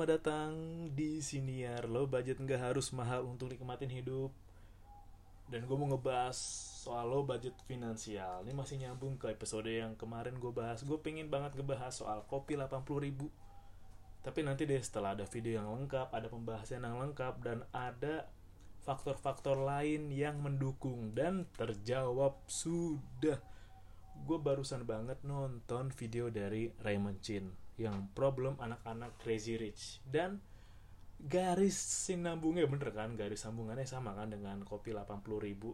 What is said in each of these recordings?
Selamat datang di Siniar. Lo budget nggak harus mahal untuk nikmatin hidup. Dan gue mau ngebahas soal lo budget finansial. Ini masih nyambung ke episode yang kemarin gue bahas. Gue pengen banget ngebahas soal kopi 80 ribu. Tapi nanti deh setelah ada video yang lengkap Ada pembahasan yang lengkap Dan ada faktor-faktor lain yang mendukung Dan terjawab sudah. Gue barusan banget nonton video dari Raymond Chin yang problem anak-anak crazy rich. Dan garis sinambungnya bener kan? Garis sambungannya sama kan dengan kopi 80 ribu.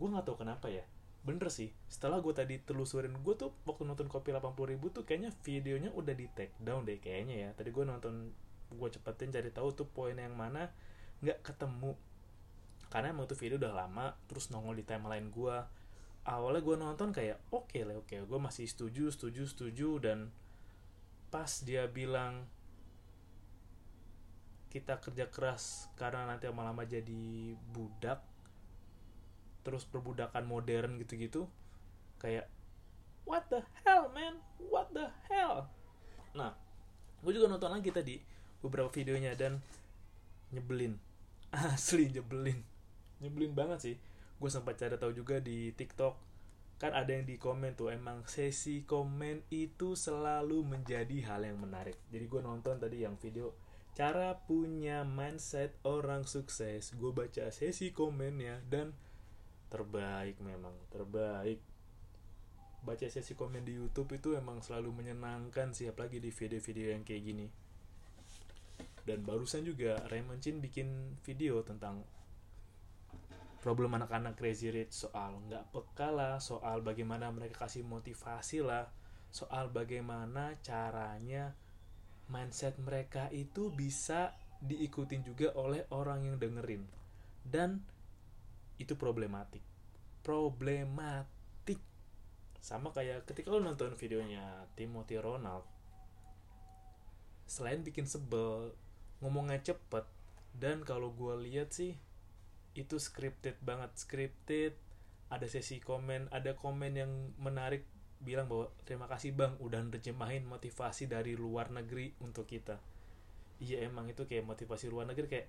Gue nggak tahu kenapa ya. Bener sih setelah gue tadi telusurin gue tuh waktu nonton kopi 80 ribu tuh kayaknya videonya udah di take down deh kayaknya ya. Tadi gue nonton gue cepetin cari tahu tuh poin yang mana nggak ketemu. Karena emang tuh video udah lama terus nongol di timeline gue awalnya gue nonton kayak oke okay lah oke okay. gue masih setuju setuju setuju dan pas dia bilang kita kerja keras karena nanti lama-lama jadi budak terus perbudakan modern gitu-gitu. Kayak what the hell man? What the hell? Nah gue juga nonton lagi tadi beberapa videonya dan nyebelin. Asli nyebelin. Nyebelin banget sih. Gue sempat cari tahu juga di TikTok kan ada yang di komen tuh emang sesi komen itu selalu menjadi hal yang menarik. Jadi gue nonton tadi yang video cara punya mindset orang sukses. Gue baca sesi komennya dan terbaik memang terbaik. Baca sesi komen di YouTube itu emang selalu menyenangkan sih apalagi di video-video yang kayak gini. Dan barusan juga Raymond Chin bikin video tentang problem anak-anak crazy rich soal nggak peka lah soal bagaimana mereka kasih motivasi lah soal bagaimana caranya mindset mereka itu bisa diikutin juga oleh orang yang dengerin. Dan itu problematik. Problematik. Sama kayak ketika lo nonton videonya Timothy Ronald. Selain bikin sebel ngomongnya cepet dan kalau gue lihat sih itu scripted banget. Scripted ada sesi komen ada komen yang menarik bilang bahwa terima kasih bang udah nerjemahin motivasi dari luar negeri untuk kita. Iya emang itu kayak motivasi luar negeri kayak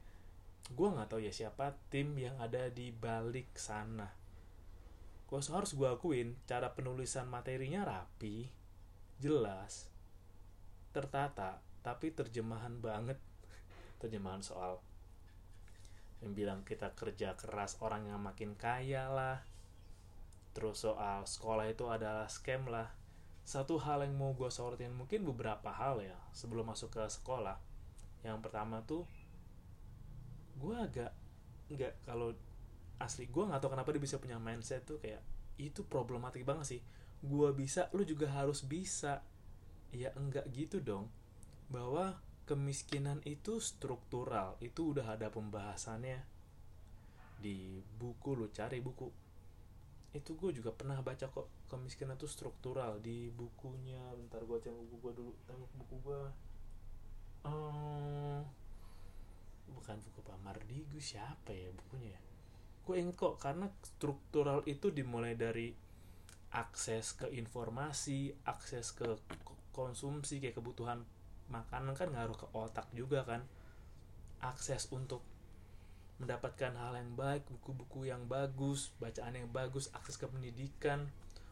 gue nggak tahu ya siapa tim yang ada di balik sana. Gue harus gue akuin cara penulisan materinya rapi jelas tertata tapi terjemahan banget. Terjemahan soal yang bilang kita kerja keras orang yang makin kaya lah. Terus soal sekolah itu adalah scam lah. Satu hal yang mau gue sorotin mungkin beberapa hal ya sebelum masuk ke sekolah. Yang pertama tuh gue agak nggak kalau asli gue nggak tahu kenapa dia bisa punya mindset tuh kayak itu problematik banget sih. Gue bisa lu juga harus bisa. Ya enggak gitu dong. Bahwa kemiskinan itu struktural. Itu udah ada pembahasannya. Di buku lo cari buku. Itu gue juga pernah baca kok kemiskinan itu struktural. Di bukunya bentar gue cari buku gue dulu tengok buku gue um, bukan buku Pak Mardigu siapa ya bukunya ya? Gue inget kok karena struktural itu dimulai dari akses ke informasi akses ke konsumsi kayak kebutuhan makanan kan ngaruh ke otak juga kan. Akses untuk mendapatkan hal yang baik buku-buku yang bagus bacaan yang bagus akses ke pendidikan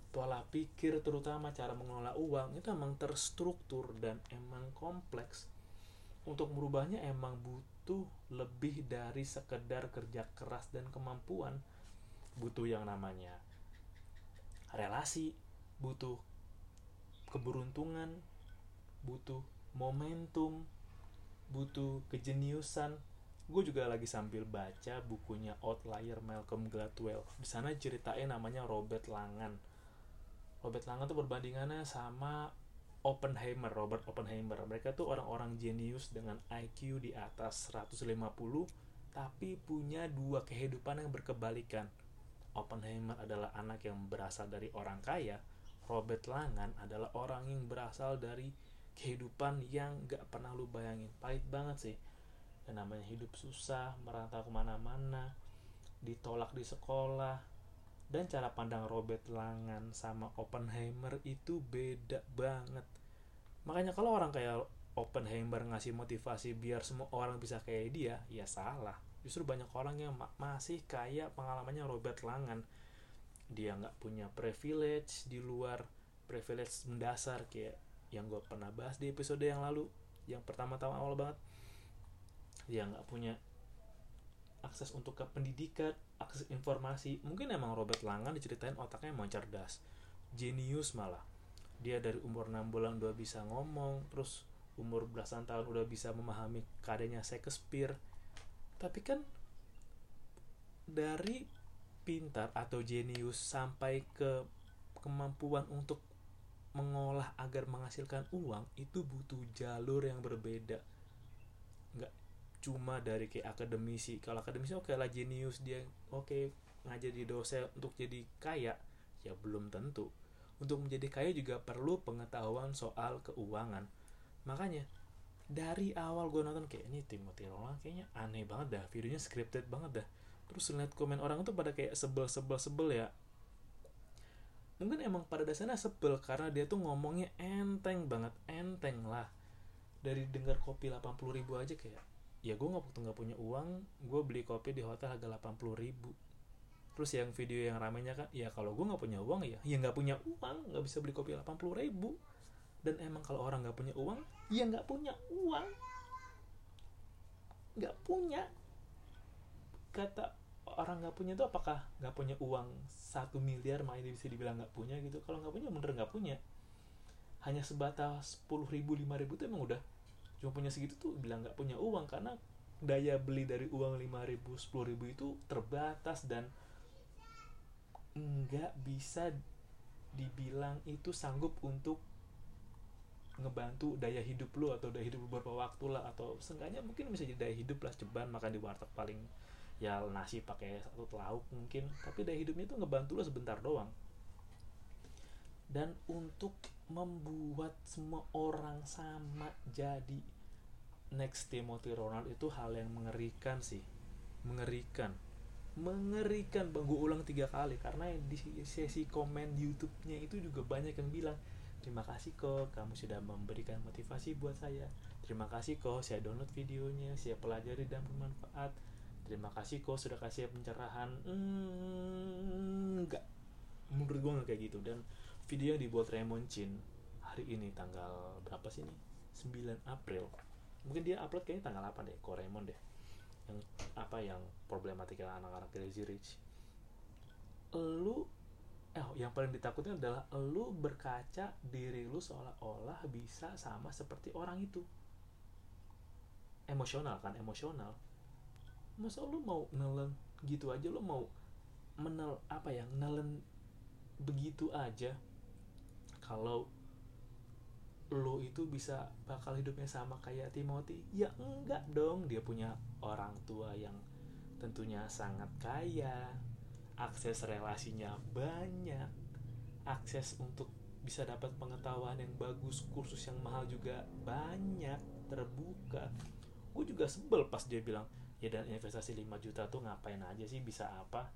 pola pikir terutama cara mengelola uang itu emang terstruktur dan emang kompleks. Untuk merubahnya emang butuh lebih dari sekedar kerja keras dan kemampuan. Butuh yang namanya relasi butuh keberuntungan butuh momentum butuh kejeniusan. Gue juga lagi sambil baca bukunya Outlier Malcolm Gladwell. Di sana ceritain namanya Robert Langan. Robert Langan tuh perbandingannya sama Oppenheimer Robert Oppenheimer. Mereka tuh orang-orang jenius dengan IQ di atas 150 tapi punya dua kehidupan yang berkebalikan. Oppenheimer adalah anak yang berasal dari orang kaya Robert Langan adalah orang yang berasal dari kehidupan yang gak pernah lu bayangin. Pahit banget sih. Yang namanya hidup susah merantau ke mana-mana ditolak di sekolah dan cara pandang Robert Langan sama Oppenheimer itu beda banget. Makanya kalau orang kayak Oppenheimer ngasih motivasi biar semua orang bisa kayak dia ya salah. Justru banyak orang yang ma masih kayak pengalamannya Robert Langan. Dia nggak punya privilege di luar privilege mendasar kayak yang gue pernah bahas di episode yang lalu yang pertama-tama awal banget. Dia nggak punya akses untuk ke pendidikan akses informasi. Mungkin emang Robert Langan diceritain otaknya emang cerdas jenius malah. Dia dari umur 6 bulan udah bisa ngomong terus umur belasan tahun udah bisa memahami karyanya Shakespeare. Tapi kan dari pintar atau jenius sampai ke kemampuan untuk mengolah agar menghasilkan uang itu butuh jalur yang berbeda. Nggak cuma dari kayak akademisi. Kalau akademisi oke okay lah jenius dia. Oke okay, ngajar di dosen untuk jadi kaya. Ya belum tentu. Untuk menjadi kaya juga perlu pengetahuan soal keuangan. Makanya dari awal gue nonton kayak ini Timothy Roland kayaknya aneh banget dah videonya scripted banget dah. Terus ngeliat komen orang tuh pada kayak sebel sebel sebel ya mungkin emang pada dasarnya sebel karena dia tuh ngomongnya enteng banget enteng lah. Dari dengar kopi 80 ribu aja kayak ya gue nggak nggak punya uang gue beli kopi di hotel harga 80 ribu. Terus yang video yang ramenya kan ya kalau gue nggak punya uang ya ya nggak punya uang nggak bisa beli kopi 80 ribu. Dan emang kalau orang nggak punya uang ya nggak punya uang. Nggak punya. Kata orang nggak punya itu apakah nggak punya uang satu miliar main bisa dibilang nggak punya gitu? Kalau nggak punya bener nggak punya. Hanya sebatas sepuluh ribu lima ribu itu emang udah. Cuma punya segitu tuh bilang nggak punya uang karena daya beli dari uang lima ribu sepuluh ribu itu terbatas dan nggak bisa dibilang itu sanggup untuk ngebantu daya hidup lu atau daya hidup beberapa waktu lah atau seenggaknya mungkin bisa jadi daya hidup lah ceban makan di warteg paling ya nasi pakai satu lauk mungkin. Tapi daya hidupnya itu ngebantu lo sebentar doang. Dan untuk membuat semua orang sama jadi next Timothy Ronald itu hal yang mengerikan sih. Mengerikan. Mengerikan. Bang gue ulang tiga kali. Karena di sesi komen YouTube-nya itu juga banyak yang bilang terima kasih kok kamu sudah memberikan motivasi buat saya. Terima kasih kok saya download videonya saya pelajari dan bermanfaat terima kasih kok sudah kasih pencerahan. Hmm, enggak. Menurut gue kayak gitu. Dan video yang dibuat Raymond Chin hari ini tanggal berapa sih ini? 9 April. Mungkin dia upload kayaknya tanggal 8 deh kok Raymond deh. Yang apa yang problematika anak-anak crazy rich. Lu eh yang paling ditakutin adalah lu berkaca diri lu seolah-olah bisa sama seperti orang itu. Emosional kan emosional masa lu mau nelen gitu aja lu mau menel apa ya nelen begitu aja kalau lo itu bisa bakal hidupnya sama kayak Timothy? Ya enggak dong dia punya orang tua yang tentunya sangat kaya akses relasinya banyak akses untuk bisa dapat pengetahuan yang bagus kursus yang mahal juga banyak terbuka. Gue juga sebel pas dia bilang ya dan investasi 5 juta tuh ngapain aja sih? Bisa apa?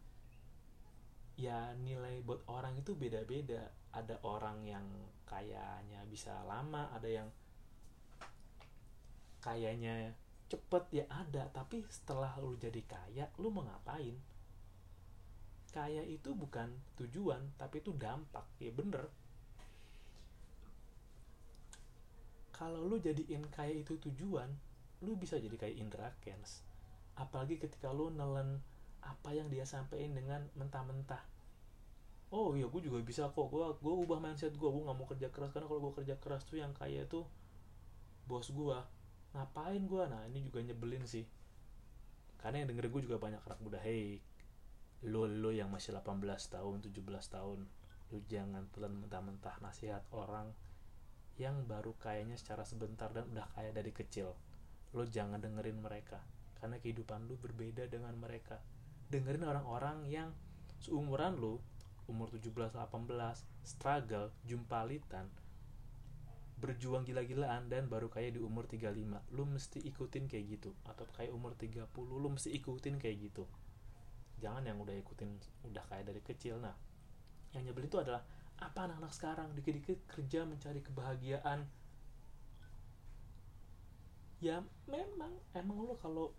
Ya nilai buat orang itu beda-beda. Ada orang yang kayaknya bisa lama ada yang kayaknya cepet ya ada. Tapi setelah lu jadi kaya lu mau ngapain? Kaya itu bukan tujuan tapi itu dampak. Ya bener. Kalau lu jadiin kaya itu tujuan lu bisa jadi kayak Indra Kens apalagi ketika lu nelen apa yang dia sampaikan dengan mentah-mentah. Oh iya gue juga bisa kok. Gue gue ubah mindset gue gue nggak mau kerja keras. Karena kalau gue kerja keras tuh yang kaya tuh bos gue ngapain gue nah ini juga nyebelin sih. Karena yang denger gue juga banyak anak muda. Hey lo lo yang masih 18 tahun 17 tahun lu jangan telan mentah-mentah nasihat orang yang baru kayaknya secara sebentar dan udah kaya dari kecil. Lo jangan dengerin mereka karena kehidupan lu berbeda dengan mereka. Dengerin orang-orang yang seumuran lu umur 17-18 struggle jumpalitan berjuang gila-gilaan dan baru kaya di umur 35 lu mesti ikutin kayak gitu. Atau kayak umur 30 lu mesti ikutin kayak gitu. Jangan yang udah ikutin udah kayak dari kecil. Nah yang nyebelin itu adalah apa anak-anak sekarang? Dikit-dikit kerja mencari kebahagiaan. Ya memang emang lu kalau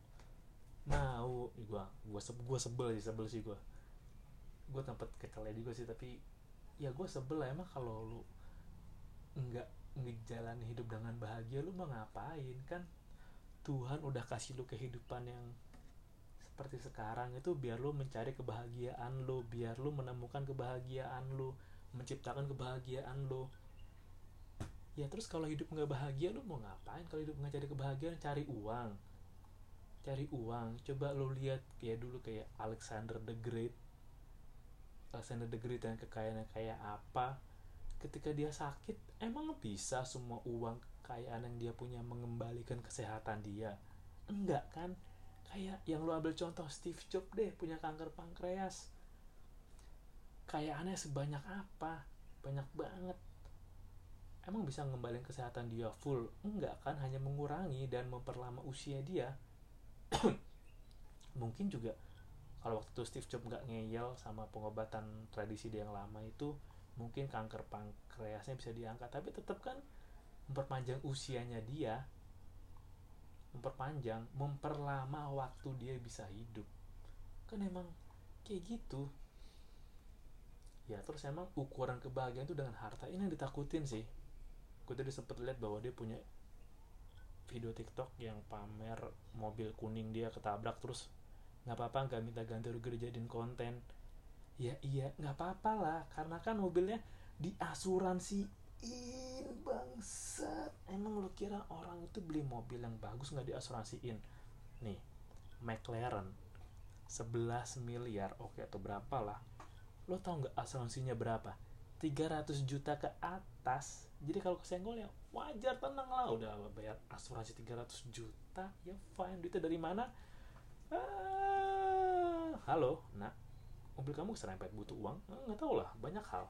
mau. Gua gua gua sebel sih sebel sih gua. Gua tempat kecelnya juga sih tapi ya gua sebel lah. Emang kalau lu nggak ngejalani hidup dengan bahagia lu mau ngapain kan? Tuhan udah kasih lu kehidupan yang seperti sekarang itu biar lu mencari kebahagiaan lu biar lu menemukan kebahagiaan lu menciptakan kebahagiaan lu. Ya terus kalau hidup nggak bahagia lu mau ngapain? Kalau hidup nggak cari kebahagiaan cari uang cari uang. Coba lu lihat ya dulu kayak Alexander the Great. Alexander the Great yang kekayaannya kayak apa. Ketika dia sakit emang bisa semua uang kekayaan yang dia punya mengembalikan kesehatan dia? Enggak kan? Kayak yang lu ambil contoh Steve Jobs deh punya kanker pankreas. Kayaannya sebanyak apa? Banyak banget. Emang bisa ngembalin kesehatan dia full? Enggak kan? Hanya mengurangi dan memperlama usia dia mungkin juga kalau waktu itu Steve Jobs nggak ngeyel sama pengobatan tradisi dia yang lama itu mungkin kanker pankreasnya bisa diangkat. Tapi tetap kan memperpanjang usianya dia memperpanjang memperlama waktu dia bisa hidup. Kan emang kayak gitu. Ya terus emang ukuran kebahagiaan itu dengan harta ini yang ditakutin sih. Gue tadi sempet lihat bahwa dia punya video TikTok yang pamer mobil kuning dia ketabrak terus nggak apa-apa nggak minta ganti rugi dijadiin konten. Ya iya nggak apa-apa lah karena kan mobilnya diasuransiin bangsat. Emang lo kira orang itu beli mobil yang bagus nggak diasuransiin? Nih McLaren 11 miliar oke atau berapa lah. Lo tau nggak asuransinya berapa 300 juta ke atas. Jadi kalau kesenggol ya wajar tenang lah. Udah bayar asuransi 300 juta ya fine. Duitnya dari mana? Ah, halo nak. Mobil kamu serempet butuh uang? Eh, nggak tahu lah banyak hal.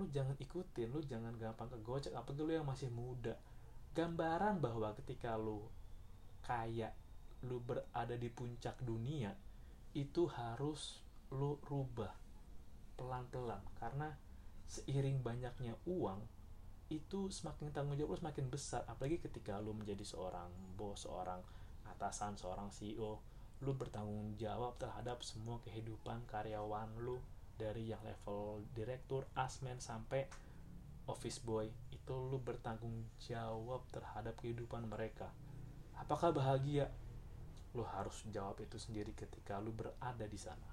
Lu jangan ikutin lu jangan gampang kegocek. Apa dulu yang masih muda? Gambaran bahwa ketika lu kaya lu berada di puncak dunia itu harus lu rubah pelan-pelan. Karena seiring banyaknya uang itu semakin tanggung jawab semakin besar. Apalagi ketika lu menjadi seorang bos seorang atasan seorang CEO lu bertanggung jawab terhadap semua kehidupan karyawan lu dari yang level direktur asmen sampai office boy. Itu lu bertanggung jawab terhadap kehidupan mereka. Apakah bahagia? Lu harus jawab itu sendiri ketika lu berada di sana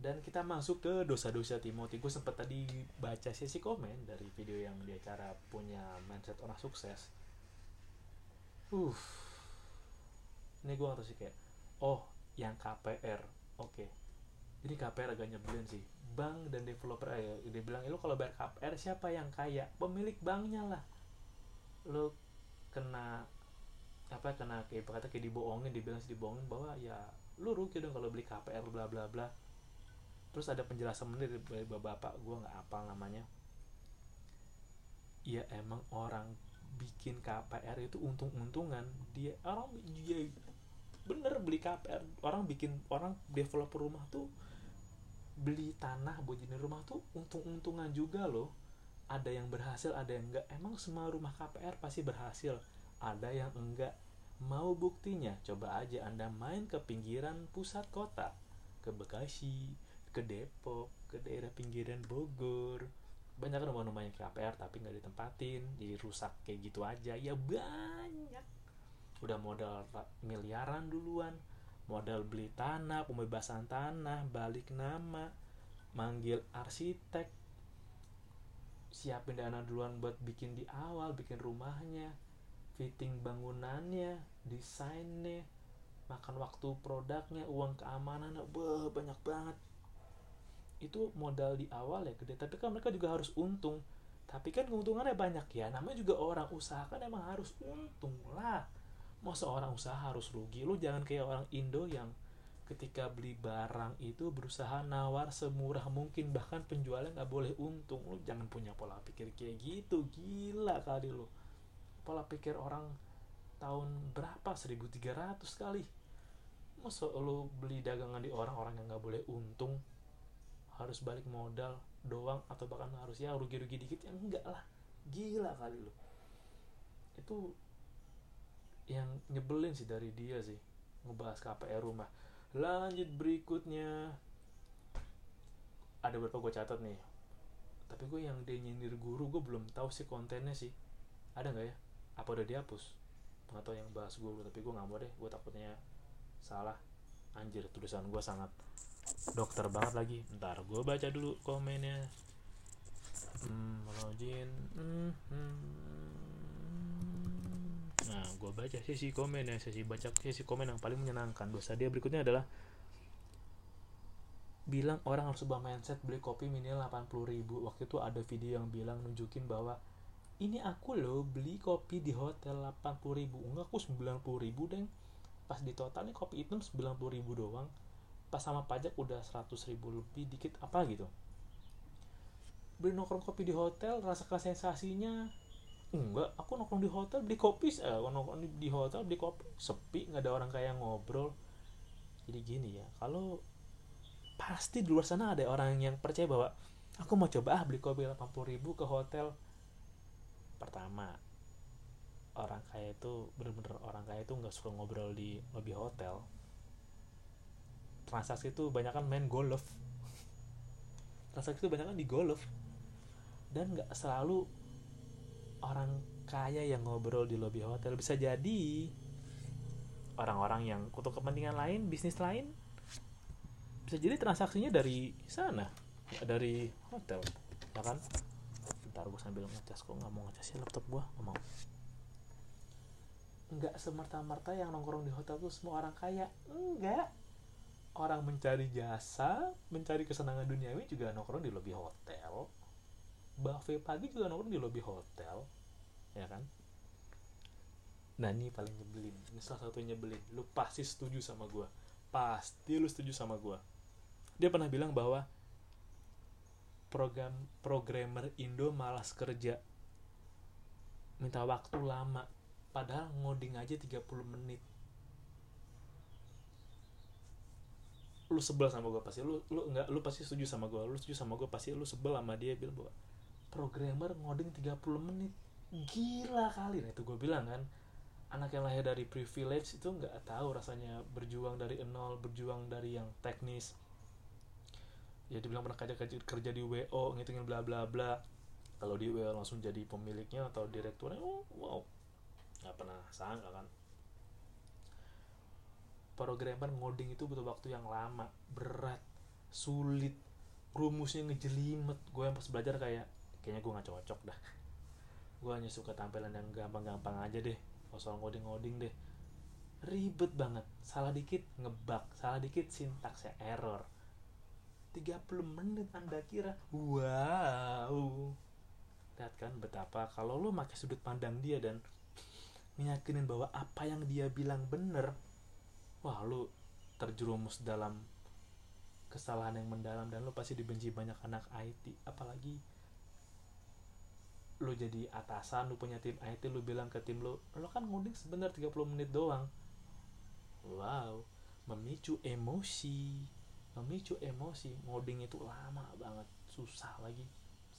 dan kita masuk ke dosa-dosa Timothy. Gue sempat tadi baca sesi komen dari video yang dia cara punya mindset orang sukses. Uh ini gue ngerti sih kayak oh yang KPR oke. Jadi KPR agak nyebelin sih. Bank dan developer ya dia bilang lu kalau bayar KPR siapa yang kaya? Pemilik banknya lah. Lu kena apa kena kayak kata kayak dibohongin dibilang dibohongin bahwa ya lu rugi dong kalau beli KPR bla bla bla terus ada penjelasan dari dari bapak gue nggak apal namanya. Ya emang orang bikin KPR itu untung-untungan. Dia orang dia bener beli KPR orang bikin orang developer rumah tuh beli tanah buat jadi rumah tuh untung-untungan juga loh. Ada yang berhasil ada yang enggak emang semua rumah KPR pasti berhasil. Ada yang enggak mau buktinya? Coba aja anda main ke pinggiran pusat kota ke Bekasi ke Depok ke daerah pinggiran Bogor. Banyak kan rumah-rumah yang KPR tapi nggak ditempatin jadi rusak kayak gitu aja. Ya banyak. Udah modal ra- miliaran duluan. Modal beli tanah pembebasan tanah balik nama manggil arsitek. Siapin dana duluan buat bikin di awal bikin rumahnya fitting bangunannya desainnya makan waktu produknya uang keamanan wah banyak banget itu modal di awal ya gede. Tapi kan mereka juga harus untung. Tapi kan keuntungannya banyak ya. Namanya juga orang usaha kan emang harus untung lah. Mau seorang usaha harus rugi? Lu jangan kayak orang Indo yang ketika beli barang itu berusaha nawar semurah mungkin. Bahkan penjualnya nggak boleh untung. Lu jangan punya pola pikir kayak gitu. Gila kali lu. Pola pikir orang tahun berapa? 1300 kali. Masa lu beli dagangan di orang-orang yang nggak boleh untung harus balik modal doang atau bahkan harus ya rugi-rugi dikit ya enggak lah. Gila kali lu. Itu yang nyebelin sih dari dia sih ngebahas KPR rumah. Lanjut berikutnya. Ada beberapa gue catat nih. Tapi gue yang dia nyindir guru gue belum tahu sih kontennya sih. Ada nggak ya? Apa udah dihapus? Nggak tahu yang bahas guru tapi gue nggak mau deh. Gue takutnya salah. Anjir tulisan gue sangat dokter banget lagi. Ntar gue baca dulu komennya. Hmm login hmm, hmm. nah gue baca sesi komen ya sesi baca sesi komen yang paling menyenangkan. Dosa dia berikutnya adalah bilang orang harus ubah mindset beli kopi minimal 80 ribu. Waktu itu ada video yang bilang nunjukin bahwa ini aku loh beli kopi di hotel 80 ribu. Enggak aku 90 ribu deng. Pas di total nih kopi itu 90 ribu doang pas sama pajak udah 100 ribu lebih dikit apa gitu. Beli nongkrong kopi di hotel rasakan sensasinya enggak. Aku nongkrong di hotel beli kopi eh nongkrong di hotel beli kopi sepi nggak ada orang kayak ngobrol. Jadi gini ya kalau pasti di luar sana ada orang yang percaya bahwa aku mau coba ah beli kopi 80 ribu ke hotel. Pertama orang kaya itu bener-bener orang kaya itu nggak suka ngobrol di lobby hotel transaksi itu banyak kan main golf. Transaksi itu banyak kan di golf. Dan nggak selalu orang kaya yang ngobrol di lobby hotel. Bisa jadi orang-orang yang untuk kepentingan lain bisnis lain bisa jadi transaksinya dari sana dari hotel. Ya kan? Bentar gue sambil ngecas kok nggak mau ngecas ya laptop gue nggak mau. Nggak semerta-merta yang nongkrong di hotel tuh semua orang kaya. Enggak orang mencari jasa mencari kesenangan duniawi juga nongkrong di lobi hotel. Buffet pagi juga nongkrong di lobi hotel ya kan? Nah ini paling nyebelin. Ini salah satu nyebelin. Lu pasti setuju sama gue pasti lu setuju sama gue dia pernah bilang bahwa program programmer Indo malas kerja. Minta waktu lama. Padahal ngoding aja 30 menit lu sebel sama gue pasti lu lu nggak lu pasti setuju sama gue lu setuju sama gue pasti lu sebel sama dia bilang bahwa programmer ngoding 30 menit. Gila kali. Nah itu gue bilang kan anak yang lahir dari privilege itu nggak tahu rasanya berjuang dari nol berjuang dari yang teknis. Ya dibilang pernah kerja kerja, di WO ngitungin bla bla bla. Kalau di WO langsung jadi pemiliknya atau direkturnya oh wow. Nggak pernah sangka kan programmer ngoding itu butuh waktu yang lama berat sulit rumusnya ngejelimet. Gue yang pas belajar kayak kayaknya gue nggak cocok dah. Gue hanya suka tampilan yang gampang-gampang aja deh soal ngoding-ngoding deh. Ribet banget salah dikit ngebug salah dikit sintaksnya error. 30 menit anda kira wow. Lihat kan betapa kalau lo pakai sudut pandang dia dan meyakinin bahwa apa yang dia bilang bener wah lo terjerumus dalam kesalahan yang mendalam dan lo pasti dibenci banyak anak IT apalagi lo jadi atasan lo punya tim IT lo bilang ke tim lo lo kan ngoding sebentar 30 menit doang. Wow memicu emosi memicu emosi. Ngoding itu lama banget susah lagi.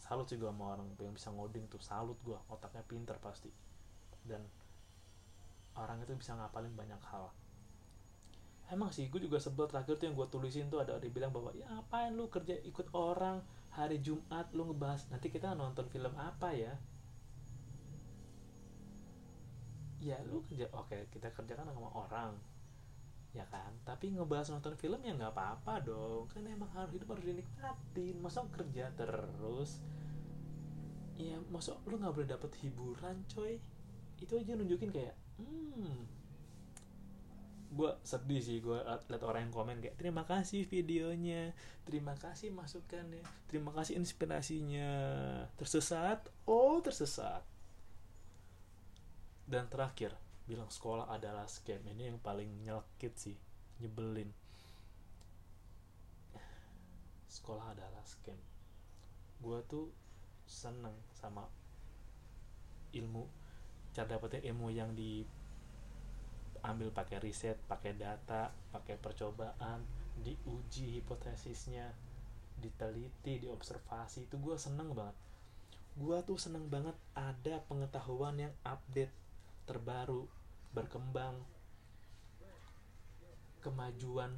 Salut sih gue sama orang yang bisa ngoding tuh salut gue otaknya pinter pasti. Dan orang itu bisa ngapalin banyak hal emang sih gue juga sebel terakhir tuh yang gue tulisin tuh ada dibilang bahwa ya apain lu kerja ikut orang hari Jumat lu ngebahas nanti kita nonton film apa ya? Ya lu kerja oke kita kerjakan sama orang ya kan? Tapi ngebahas nonton film ya nggak apa-apa dong kan emang harus hidup harus dinikmatin. Masa kerja terus? Ya masa lu nggak boleh dapet hiburan coy? Itu aja nunjukin kayak hmm gue sedih sih gue liat orang yang komen kayak terima kasih videonya terima kasih masukannya terima kasih inspirasinya. Tersesat? Oh tersesat. Dan terakhir bilang sekolah adalah scam. Ini yang paling nyelkit sih nyebelin. Sekolah adalah scam. Gue tuh seneng sama ilmu cara dapetin ilmu yang diambil pakai riset pakai data pakai percobaan diuji hipotesisnya diteliti diobservasi itu gue seneng banget. Gue tuh seneng banget ada pengetahuan yang update terbaru berkembang kemajuan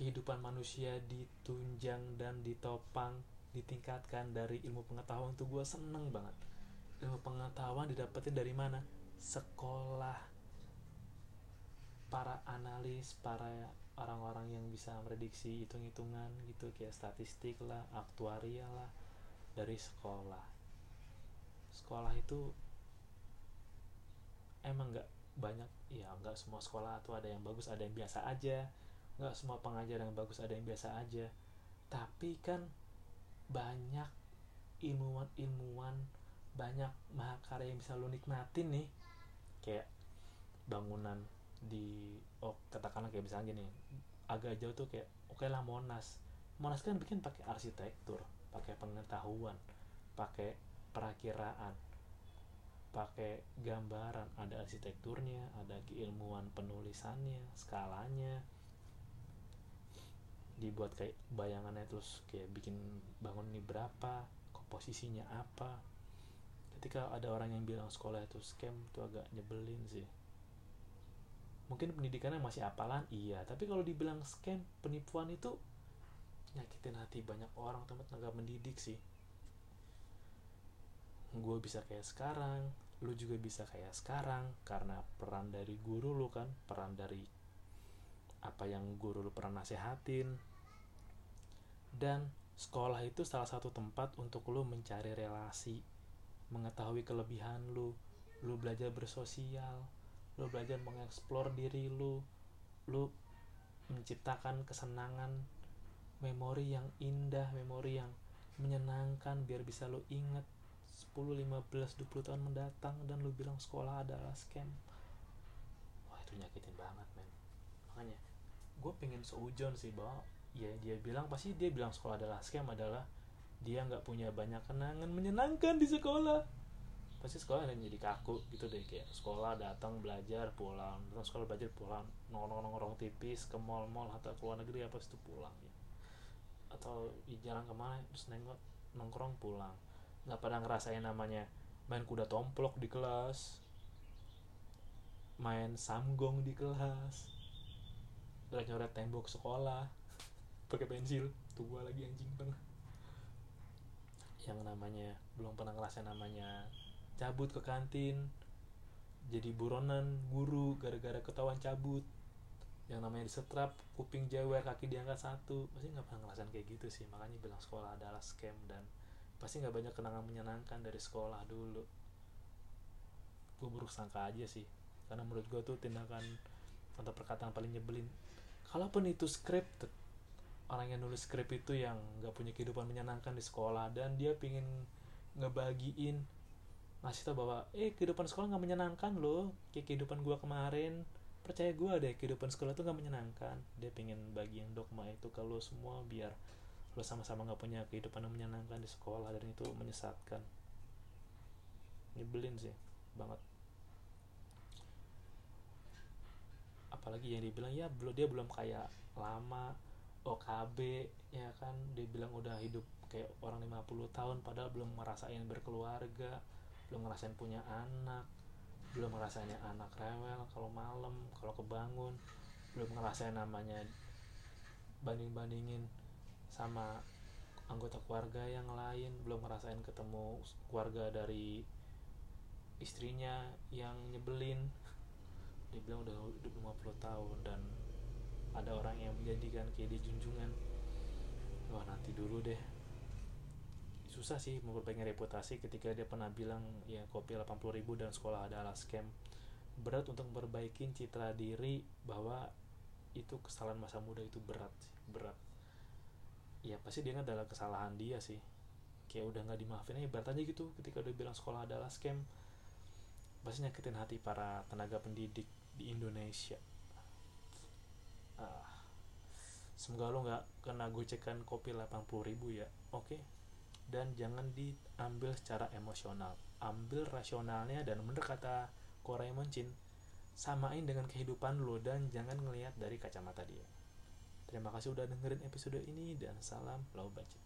kehidupan manusia ditunjang dan ditopang ditingkatkan dari ilmu pengetahuan tuh gue seneng banget. Ilmu pengetahuan didapetin dari mana? Sekolah para analis para orang-orang yang bisa prediksi hitung-hitungan gitu kayak statistik lah aktuaria lah dari sekolah. Sekolah itu emang nggak banyak ya nggak semua sekolah tuh ada yang bagus ada yang biasa aja. Nggak semua pengajar yang bagus ada yang biasa aja. Tapi kan banyak ilmuwan-ilmuwan banyak mahakarya yang bisa lo nikmatin nih. Kayak bangunan di oh katakanlah kayak misalnya gini agak jauh tuh kayak oke okay lah Monas. Monas kan bikin pakai arsitektur pakai pengetahuan pakai perakiraan pakai gambaran. Ada arsitekturnya ada keilmuan penulisannya skalanya. Dibuat kayak bayangannya terus kayak bikin bangun ini berapa komposisinya apa. Ketika ada orang yang bilang sekolah itu scam itu agak nyebelin sih mungkin pendidikannya masih apalan? Iya. Tapi kalau dibilang scam penipuan itu nyakitin hati banyak orang tempat tenaga mendidik sih. Gue bisa kayak sekarang lu juga bisa kayak sekarang karena peran dari guru lu kan peran dari apa yang guru lu pernah nasehatin. Dan sekolah itu salah satu tempat untuk lu mencari relasi mengetahui kelebihan lu lu belajar bersosial lu belajar mengeksplor diri lu. Lu menciptakan kesenangan memori yang indah memori yang menyenangkan biar bisa lu inget 10, 15, 20 tahun mendatang dan lu bilang sekolah adalah scam. Wah itu nyakitin banget men. Makanya gue pengen seujon sih bahwa ya dia bilang pasti dia bilang sekolah adalah scam adalah dia nggak punya banyak kenangan menyenangkan di sekolah pasti sekolah yang jadi kaku gitu deh kayak sekolah datang belajar pulang. Terus sekolah belajar pulang. Nongkrong nongkrong tipis ke mall mall atau ke luar negeri apa itu pulang ya. Atau jalan ke mana terus nengok nongkrong pulang. Nggak pernah ngerasain namanya main kuda tomplok di kelas main samgong di kelas nyoret tembok sekolah pakai pensil tua lagi anjing pernah yang namanya belum pernah ngerasain namanya cabut ke kantin jadi buronan guru gara-gara ketahuan cabut. Yang namanya disetrap kuping jewer kaki diangkat satu. Pasti nggak pernah ngerasain kayak gitu sih. Makanya bilang sekolah adalah scam dan pasti nggak banyak kenangan menyenangkan dari sekolah dulu. Gue buruk sangka aja sih. Karena menurut gue tuh tindakan atau perkataan paling nyebelin kalaupun itu scripted orang yang nulis skrip itu yang nggak punya kehidupan menyenangkan di sekolah dan dia pingin ngebagiin ngasih tau bahwa eh kehidupan sekolah nggak menyenangkan loh. Kayak kehidupan gue kemarin. Percaya gue deh kehidupan sekolah tuh nggak menyenangkan. Dia pengen bagiin dogma itu lo semua biar lo sama-sama nggak punya kehidupan yang menyenangkan di sekolah dan itu menyesatkan. Nyebelin sih banget. Apalagi yang dibilang ya belum dia belum kayak lama OKB ya kan? Dia bilang udah hidup kayak orang 50 tahun padahal belum ngerasain berkeluarga belum ngerasain punya anak. Belum ngerasain anak rewel kalau malam kalau kebangun. Belum ngerasain namanya banding-bandingin sama anggota keluarga yang lain. Belum ngerasain ketemu keluarga dari istrinya yang nyebelin. Dia bilang udah hidup 50 tahun dan ada orang yang menjadikan kayak di junjungan. Wah nanti dulu deh susah sih memperbaiki reputasi ketika dia pernah bilang ya kopi 80 ribu dan sekolah adalah scam berat untuk memperbaiki citra diri bahwa itu kesalahan masa muda itu berat berat. Ya pasti dia adalah kesalahan dia sih. Kayak udah nggak dimaafin aja berat aja gitu ketika udah bilang sekolah adalah scam pasti nyakitin hati para tenaga pendidik di Indonesia. Ah, semoga lo nggak kena gocekan kopi 80 ribu ya. Oke. okay? Dan jangan diambil secara emosional ambil rasionalnya dan bener kata Koraemon Chin samain dengan kehidupan lo dan jangan ngelihat dari kacamata dia Terima kasih udah dengerin episode ini dan salam low budget.